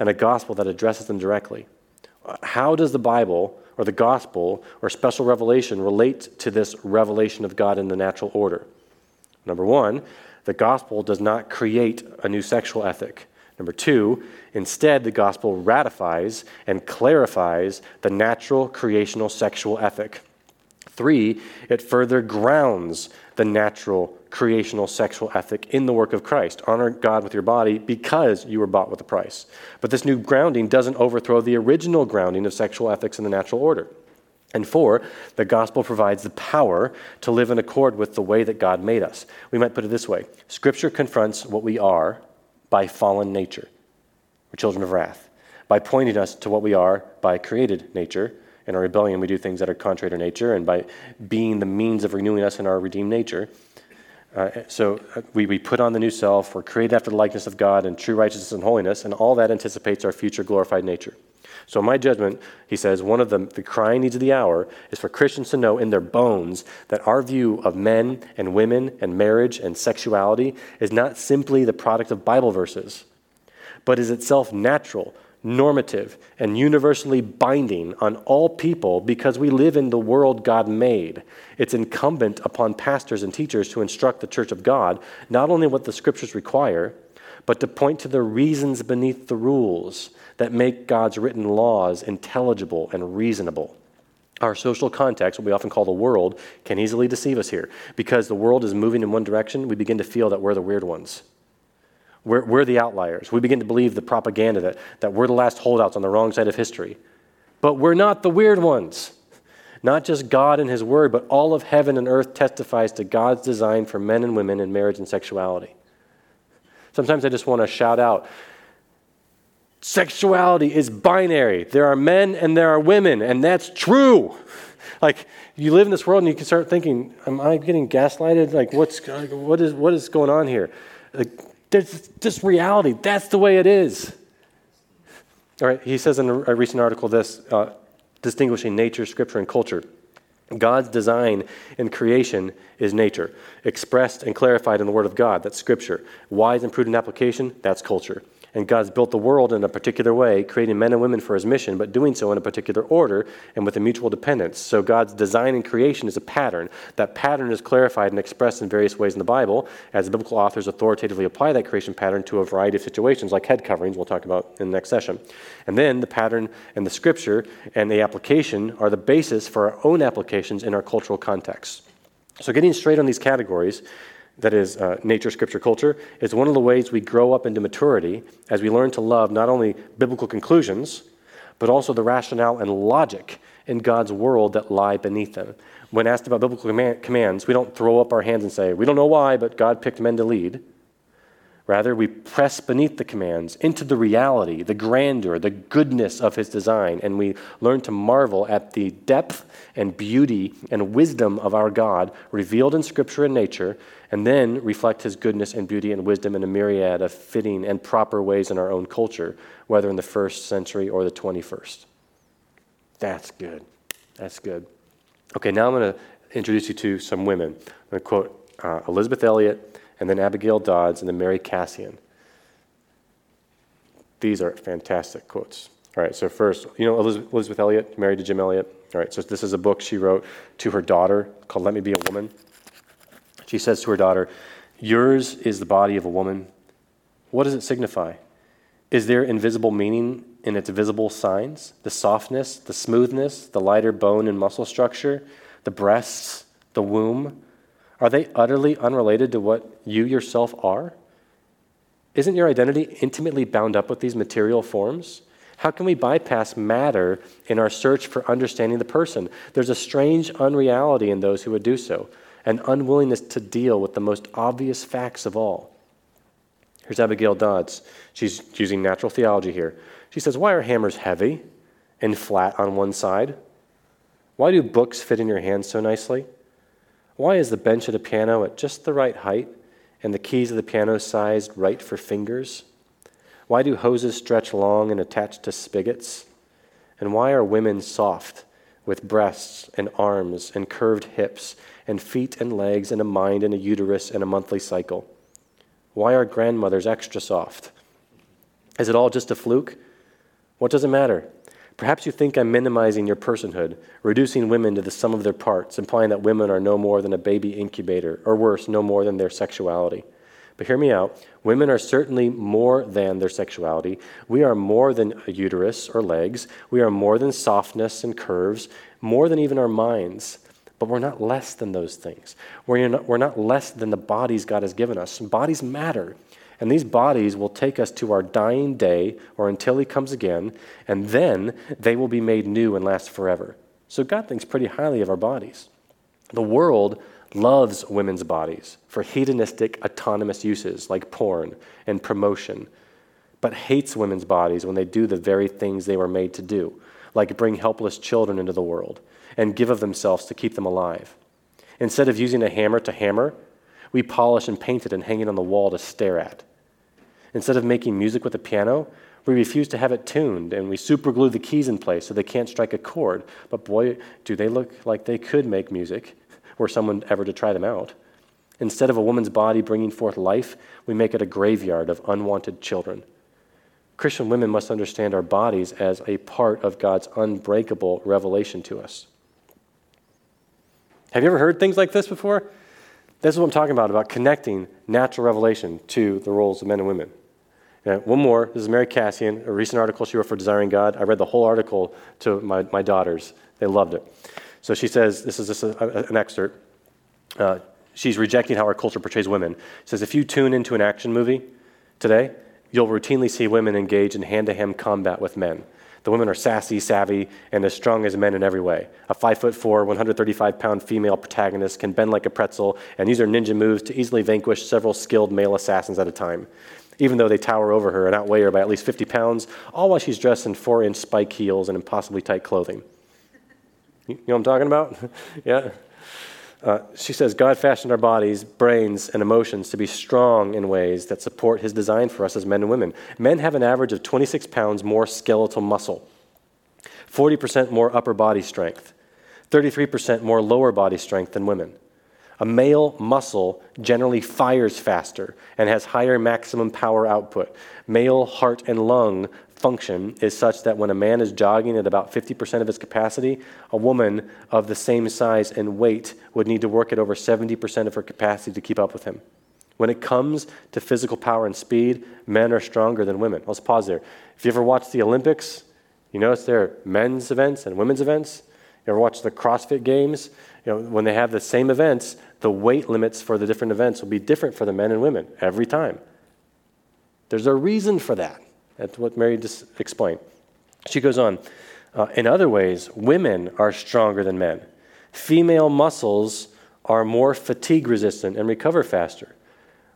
and a gospel that addresses them directly? How does the Bible or the gospel or special revelation relate to this revelation of God in the natural order? Number one, the gospel does not create a new sexual ethic. Number two, instead, the gospel ratifies and clarifies the natural creational sexual ethic. Three, it further grounds the natural creational sexual ethic in the work of Christ. Honor God with your body because you were bought with a price. But this new grounding doesn't overthrow the original grounding of sexual ethics in the natural order. And four, the gospel provides the power to live in accord with the way that God made us. We might put it this way Scripture confronts what we are by fallen nature. We're children of wrath. By pointing us to what we are by created nature. In our rebellion, we do things that are contrary to nature, and by being the means of renewing us in our redeemed nature. Uh, so uh, we, we put on the new self, we're created after the likeness of God in true righteousness and holiness, and all that anticipates our future glorified nature. So, in my judgment, he says, one of the, the crying needs of the hour is for Christians to know in their bones that our view of men and women and marriage and sexuality is not simply the product of Bible verses, but is itself natural, normative, and universally binding on all people because we live in the world God made. It's incumbent upon pastors and teachers to instruct the church of God not only what the scriptures require, but to point to the reasons beneath the rules that make God's written laws intelligible and reasonable. Our social context, what we often call the world, can easily deceive us here. Because the world is moving in one direction, we begin to feel that we're the weird ones. We're, we're the outliers. We begin to believe the propaganda that, that we're the last holdouts on the wrong side of history. But we're not the weird ones. Not just God and His Word, but all of heaven and earth testifies to God's design for men and women in marriage and sexuality. Sometimes I just want to shout out Sexuality is binary. There are men and there are women, and that's true. Like you live in this world and you can start thinking, am I getting gaslighted? Like what's what is what is going on here? Like there's just reality. That's the way it is. All right, he says in a recent article this uh, distinguishing nature, scripture, and culture. God's design in creation is nature, expressed and clarified in the Word of God. That's Scripture. Wise and prudent application, that's culture. And God's built the world in a particular way, creating men and women for his mission, but doing so in a particular order and with a mutual dependence. So God's design and creation is a pattern. That pattern is clarified and expressed in various ways in the Bible as biblical authors authoritatively apply that creation pattern to a variety of situations, like head coverings, we'll talk about in the next session. And then the pattern and the scripture and the application are the basis for our own applications in our cultural context. So, getting straight on these categories, that is uh, nature, scripture, culture, is one of the ways we grow up into maturity as we learn to love not only biblical conclusions, but also the rationale and logic in God's world that lie beneath them. When asked about biblical command- commands, we don't throw up our hands and say, We don't know why, but God picked men to lead. Rather, we press beneath the commands into the reality, the grandeur, the goodness of his design, and we learn to marvel at the depth and beauty and wisdom of our God revealed in Scripture and nature, and then reflect his goodness and beauty and wisdom in a myriad of fitting and proper ways in our own culture, whether in the first century or the 21st. That's good. That's good. Okay, now I'm going to introduce you to some women. I'm going to quote uh, Elisabeth Elliot, and then Abigail Dodds, and then Mary Kassian. These are fantastic quotes. All right, so first, you know Elisabeth, Elisabeth Elliot, married to Jim Elliot? All right, so this is a book she wrote to her daughter called Let Me Be a Woman. She says to her daughter, Yours is the body of a woman. What does it signify? Is there invisible meaning in its visible signs? The softness, the smoothness, the lighter bone and muscle structure, the breasts, the womb? Are they utterly unrelated to what you yourself are? Isn't your identity intimately bound up with these material forms? How can we bypass matter in our search for understanding the person? There's a strange unreality in those who would do so, an unwillingness to deal with the most obvious facts of all. Here's Abigail Dodds. She's using natural theology here. She says, Why are hammers heavy and flat on one side? Why do books fit in your hands so nicely? Why is the bench at a piano at just the right height and the keys of the piano sized right for fingers? Why do hoses stretch long and attach to spigots? And why are women soft with breasts and arms and curved hips and feet and legs and a mind and a uterus and a monthly cycle? Why are grandmothers extra soft? Is it all just a fluke? What does it matter? Perhaps you think I'm minimizing your personhood, reducing women to the sum of their parts, implying that women are no more than a baby incubator, or worse, no more than their sexuality. But hear me out. Women are certainly more than their sexuality. We are more than a uterus or legs. We are more than softness and curves, more than even our minds. But we're not less than those things. We're not, we're not less than the bodies God has given us. Bodies matter. And these bodies will take us to our dying day or until He comes again, and then they will be made new and last forever. So God thinks pretty highly of our bodies. The world loves women's bodies for hedonistic, autonomous uses like porn and promotion, but hates women's bodies when they do the very things they were made to do, like bring helpless children into the world and give of themselves to keep them alive. Instead of using a hammer to hammer, we polish and paint it and hang it on the wall to stare at. Instead of making music with a piano, we refuse to have it tuned and we superglue the keys in place so they can't strike a chord. But boy, do they look like they could make music were someone ever to try them out. Instead of a woman's body bringing forth life, we make it a graveyard of unwanted children. Christian women must understand our bodies as a part of God's unbreakable revelation to us. Have you ever heard things like this before? This is what I'm talking about, about connecting natural revelation to the roles of men and women. one more. This is Mary Kassian, a recent article she wrote for Desiring God. I read the whole article to my, my daughters. They loved it. So she says, this is just a, an excerpt. Uh, she's rejecting how our culture portrays women. She says, if you tune into an action movie today, you'll routinely see women engage in hand to hand combat with men. The women are sassy, savvy, and as strong as men in every way. A 5 foot 4, 135 pound female protagonist can bend like a pretzel and use her ninja moves to easily vanquish several skilled male assassins at a time, even though they tower over her and outweigh her by at least 50 pounds, all while she's dressed in 4 inch spike heels and impossibly tight clothing. You know what I'm talking about? [laughs] yeah. Uh, she says, God fashioned our bodies, brains, and emotions to be strong in ways that support his design for us as men and women. Men have an average of 26 pounds more skeletal muscle, 40% more upper body strength, 33% more lower body strength than women. A male muscle generally fires faster and has higher maximum power output. Male heart and lung function is such that when a man is jogging at about 50% of his capacity, a woman of the same size and weight would need to work at over 70% of her capacity to keep up with him. When it comes to physical power and speed, men are stronger than women. Let's pause there. If you ever watch the Olympics, you notice there are men's events and women's events. You ever watch the CrossFit Games? You know, when they have the same events, the weight limits for the different events will be different for the men and women every time. There's a reason for that. That's what Mary just explained. She goes on. Uh, in other ways, women are stronger than men. Female muscles are more fatigue resistant and recover faster.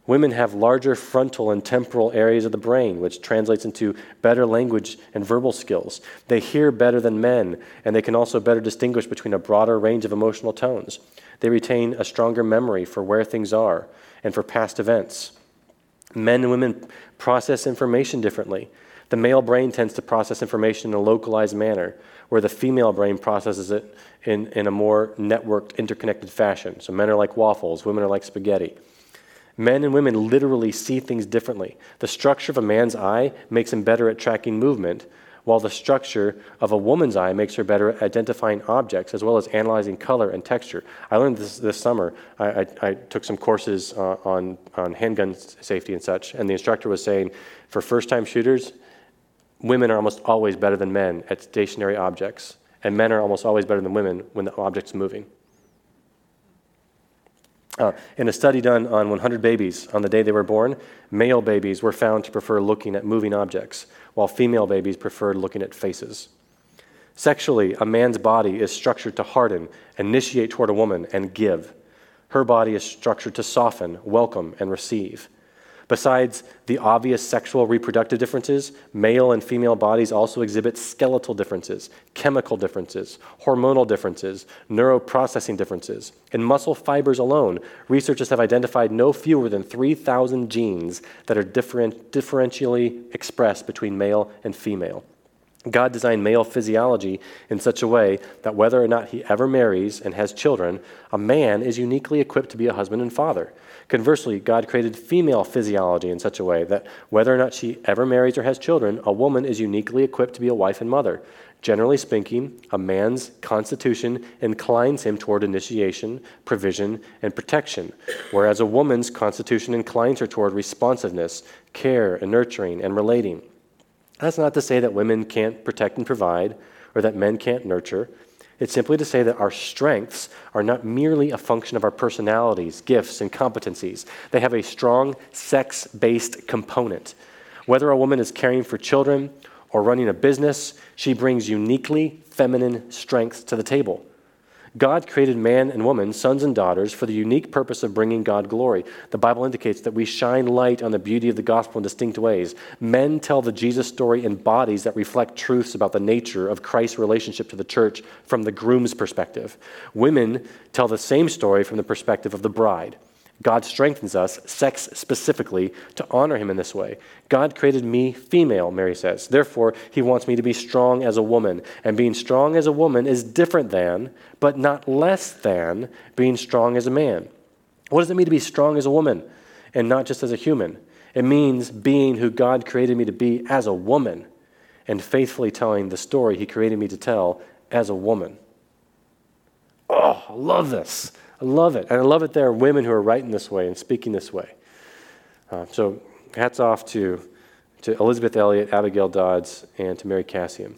Women have larger frontal and temporal areas of the brain, which translates into better language and verbal skills. They hear better than men, and they can also better distinguish between a broader range of emotional tones. They retain a stronger memory for where things are and for past events. Men and women process information differently. The male brain tends to process information in a localized manner, where the female brain processes it in, in a more networked, interconnected fashion. So men are like waffles, women are like spaghetti. Men and women literally see things differently. The structure of a man's eye makes him better at tracking movement, while the structure of a woman's eye makes her better at identifying objects as well as analyzing color and texture. I learned this this summer. I, I, I took some courses uh, on, on handgun safety and such, and the instructor was saying for first time shooters, women are almost always better than men at stationary objects, and men are almost always better than women when the object's moving. Uh, in a study done on 100 babies on the day they were born, male babies were found to prefer looking at moving objects, while female babies preferred looking at faces. Sexually, a man's body is structured to harden, initiate toward a woman, and give. Her body is structured to soften, welcome, and receive. Besides the obvious sexual reproductive differences, male and female bodies also exhibit skeletal differences, chemical differences, hormonal differences, neuroprocessing differences. In muscle fibers alone, researchers have identified no fewer than 3,000 genes that are different, differentially expressed between male and female. God designed male physiology in such a way that whether or not he ever marries and has children, a man is uniquely equipped to be a husband and father. Conversely, God created female physiology in such a way that whether or not she ever marries or has children, a woman is uniquely equipped to be a wife and mother. Generally speaking, a man's constitution inclines him toward initiation, provision, and protection, whereas a woman's constitution inclines her toward responsiveness, care, and nurturing, and relating. That's not to say that women can't protect and provide, or that men can't nurture. It's simply to say that our strengths are not merely a function of our personalities, gifts, and competencies. They have a strong sex based component. Whether a woman is caring for children or running a business, she brings uniquely feminine strengths to the table. God created man and woman, sons and daughters, for the unique purpose of bringing God glory. The Bible indicates that we shine light on the beauty of the gospel in distinct ways. Men tell the Jesus story in bodies that reflect truths about the nature of Christ's relationship to the church from the groom's perspective. Women tell the same story from the perspective of the bride. God strengthens us, sex specifically, to honor him in this way. God created me female, Mary says. Therefore, he wants me to be strong as a woman. And being strong as a woman is different than, but not less than, being strong as a man. What does it mean to be strong as a woman and not just as a human? It means being who God created me to be as a woman and faithfully telling the story he created me to tell as a woman. Oh, I love this. I love it. And I love it there are women who are writing this way and speaking this way. Uh, so hats off to, to Elisabeth Elliot, Abigail Dodds, and to Mary Kassian.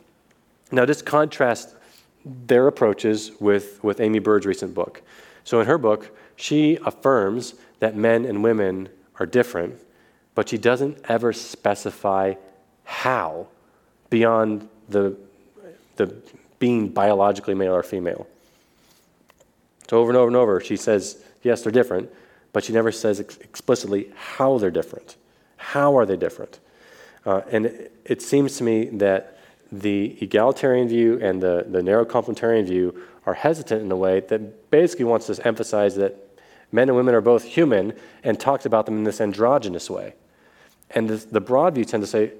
Now, just contrast their approaches with, with Aimee Byrd's recent book. So, in her book, she affirms that men and women are different, but she doesn't ever specify how beyond the, the being biologically male or female. So over and over and over, she says, yes, they're different, but she never says ex- explicitly how they're different. How are they different? Uh, and it, it, seems to me that the egalitarian view and the, the narrow complementarian view are hesitant in a way that basically wants to emphasize that men and women are both human and talks about them in this androgynous way. And this, the broad view tend to say,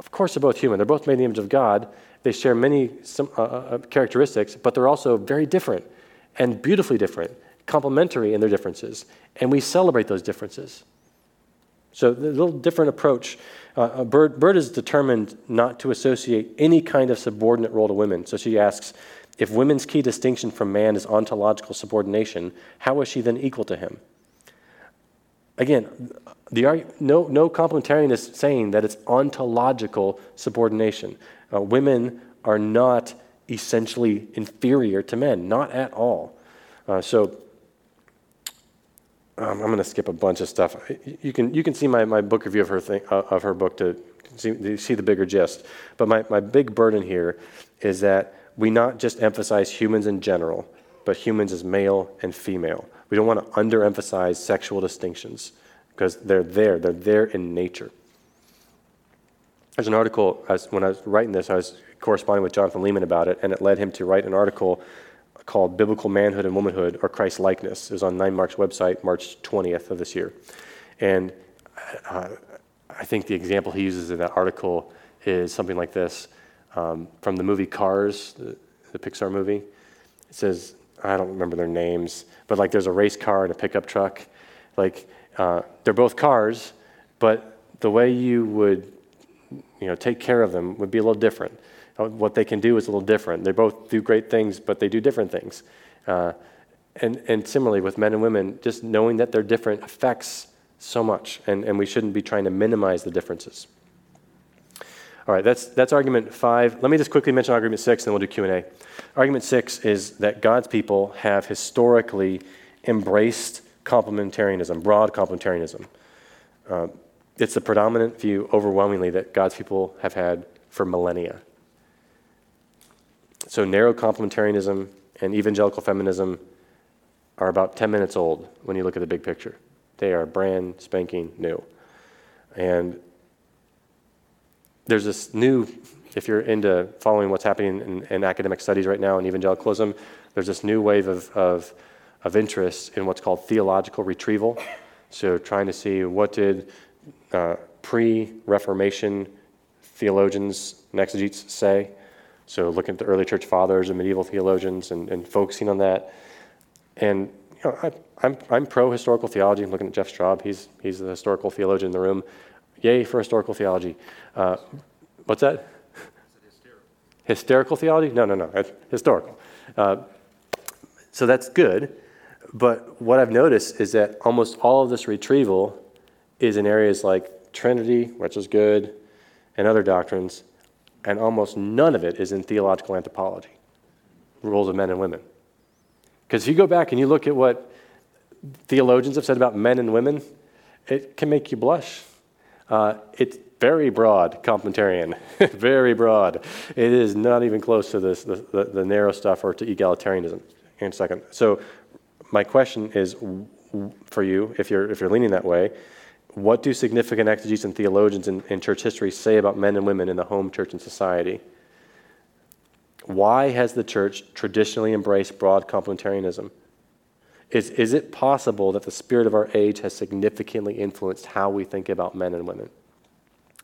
of course, they're both human. They're both made in the image of God. They share many some, uh, uh, characteristics, but they're also very different and beautifully different, complementary in their differences, and we celebrate those differences. So, a little different approach. Uh, Byrd, Byrd is determined not to associate any kind of subordinate role to women. So she asks if women's key distinction from man is ontological subordination, how is she then equal to him? Again, the, no, no complementarian is saying that it's ontological subordination. Uh, women are not essentially inferior to men, not at all. Uh, so um, I'm going to skip a bunch of stuff. You can, you can see my, my book review of her, thing, uh, of her book to see, see the bigger gist. But my, my big burden here is that we not just emphasize humans in general, but humans as male and female. We don't want to underemphasize sexual distinctions because they're there, they're there in nature. There's an article, when I was writing this, I was corresponding with Jonathan Leeman about it, and it led him to write an article called Biblical Manhood and Womanhood or Christ Likeness. It was on Nine Mark's website, March 20th of this year. And uh, I think the example he uses in that article is something like this um, from the movie Cars, the, the Pixar movie. It says, I don't remember their names, but like there's a race car and a pickup truck. Like uh, they're both cars, but the way you would you know, take care of them would be a little different. What they can do is a little different. They both do great things, but they do different things. Uh, and, and similarly with men and women, just knowing that they're different affects so much, and, and we shouldn't be trying to minimize the differences. All right, that's, that's argument five. Let me just quickly mention argument six, and then we'll do Q&A. Argument six is that God's people have historically embraced complementarianism, broad complementarianism. Uh, it's the predominant view overwhelmingly that God's people have had for millennia. So narrow complementarianism and evangelical feminism are about 10 minutes old when you look at the big picture. They are brand spanking new. And there's this new, if you're into following what's happening in, in academic studies right now in evangelicalism, there's this new wave of, of, of interest in what's called theological retrieval. So trying to see what did uh, pre-Reformation theologians and exegetes say. So looking at the early church fathers and medieval theologians and, and focusing on that. And you know, I, I'm, I'm pro historical theology. I'm looking at Jeff Straub. He's, he's the historical theologian in the room. Yay for historical theology. Uh, what's that? Hysterical theology? No, no, no. It's historical. Uh, so that's good. But what I've noticed is that almost all of this retrieval is in areas like Trinity, which is good, and other doctrines, and almost none of it is in theological anthropology, roles of men and women. Because if you go back and you look at what theologians have said about men and women, it can make you blush. Uh, it's very broad, complementarian, [laughs] very broad. It is not even close to this, the, the, the narrow stuff or to egalitarianism. In a second. So, my question is for you, if you're, if you're leaning that way, what do significant exegetes and theologians in, in church history say about men and women in the home, church, and society? Why has the church traditionally embraced broad complementarianism? Is, is it possible that the spirit of our age has significantly influenced how we think about men and women?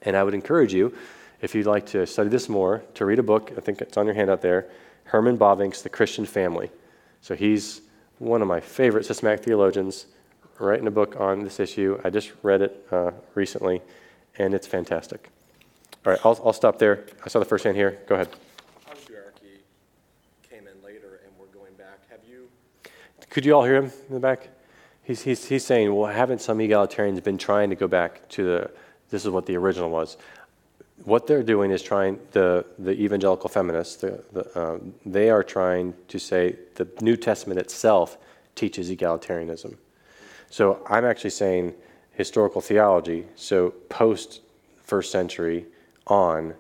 And I would encourage you, if you'd like to study this more, to read a book. I think it's on your handout there Herman Bavinck's The Christian Family. So he's one of my favorite systematic theologians, writing a book on this issue. I just read it uh, recently, and it's fantastic. All right, I'll, I'll stop there. I saw the first hand here. Go ahead. Patriarchy came in later and we're going back. Have you, Could you all hear him in the back? He's, he's, he's saying, well, haven't some egalitarians been trying to go back to the, this is what the original was? What they're doing is trying, the, the evangelical feminists, the, the, um, they are trying to say the New Testament itself teaches egalitarianism. So I'm actually saying historical theology, so post first century on,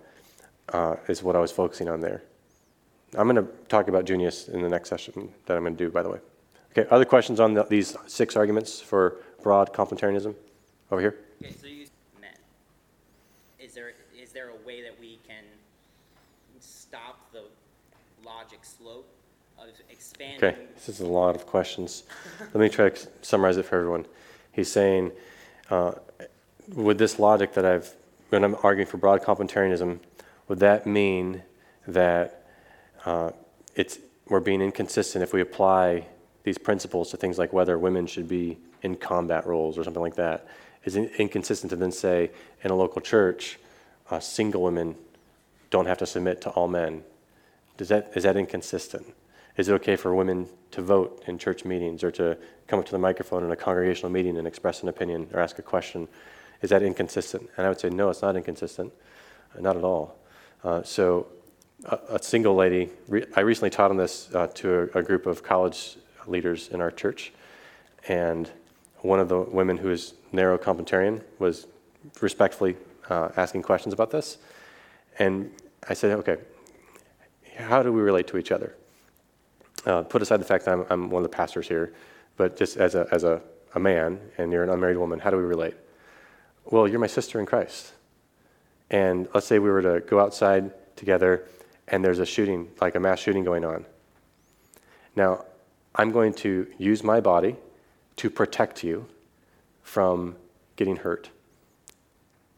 uh, is what I was focusing on there. I'm going to talk about Junius in the next session that I'm going to do, by the way. Okay, other questions on the, these six arguments for broad complementarianism? Over here? Okay, so you men. Is there is there a way that we can stop the logic slope of expanding? Okay, this is a lot of questions. Let me try to summarize it for everyone. He's saying, uh, with this logic that I've, when I'm arguing for broad complementarianism, would that mean that uh, it's, we're being inconsistent if we apply these principles to things like whether women should be in combat roles or something like that? Is it inconsistent to then say in a local church, uh, single women don't have to submit to all men? Does that, is that inconsistent? Is it okay for women to vote in church meetings or to come up to the microphone in a congregational meeting and express an opinion or ask a question? Is that inconsistent? And I would say, no, it's not inconsistent, uh, not at all. Uh, so, a, a, single lady, re- I recently taught on this uh, to a, a, group of college leaders in our church, and one of the women who is narrow complementarian was respectfully uh, asking questions about this. And I said, okay, how do we relate to each other? Uh, put aside the fact that I'm, I'm, one of the pastors here, but just as, a, as a, a man and you're an unmarried woman, how do we relate? Well, you're my sister in Christ. And let's say we were to go outside together and there's a shooting, like a mass shooting going on. Now, I'm going to use my body to protect you from getting hurt.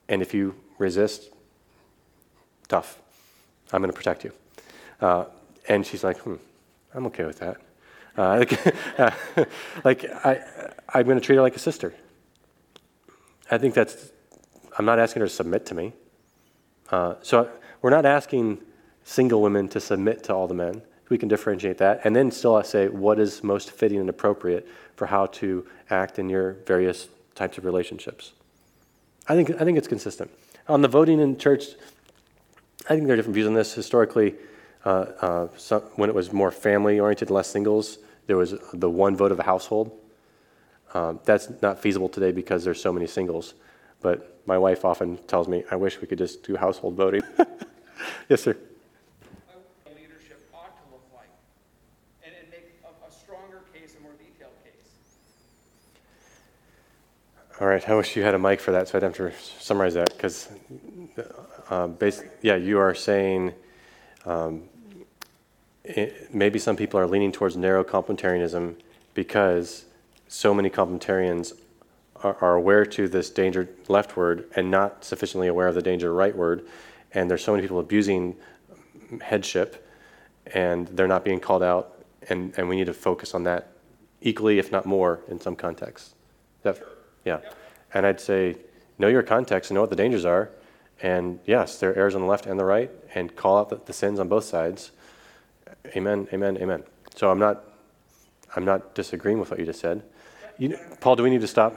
And if you resist, tough. I'm going to protect you. Uh, and she's like, hmm, I'm okay with that. Uh, [laughs] like, uh, like I, I'm going to treat her like a sister. I think that's, I'm not asking her to submit to me. Uh, so we're not asking single women to submit to all the men. We can differentiate that, and then still I say what is most fitting and appropriate for how to act in your various types of relationships. I think I think it's consistent. On the voting in church, I think there are different views on this. Historically, uh, uh, some, when it was more family oriented, less singles, there was the one vote of a household. Um, that's not feasible today because there's so many singles. But my wife often tells me, I wish we could just do household voting. [laughs] yes, sir. leadership ought to look like, and, and make a, a stronger case, a more detailed case. All right. I wish you had a mic for that, so I'd have to summarize that because, uh, bas- yeah, you are saying um, it, maybe some people are leaning towards narrow complementarianism because so many complementarians are, are aware to this danger leftward and not sufficiently aware of the danger rightward, and there's so many people abusing headship, and they're not being called out, and, and we need to focus on that equally, if not more, in some contexts. That, yeah. And I'd say, know your context and know what the dangers are. And yes, there are errors on the left and the right, and call out the, the sins on both sides. Amen, amen, amen. So I'm not, I'm not disagreeing with what you just said. You, Paul, do we need to stop?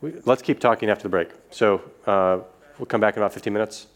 We, let's keep talking after the break. So uh, we'll come back in about 15 minutes.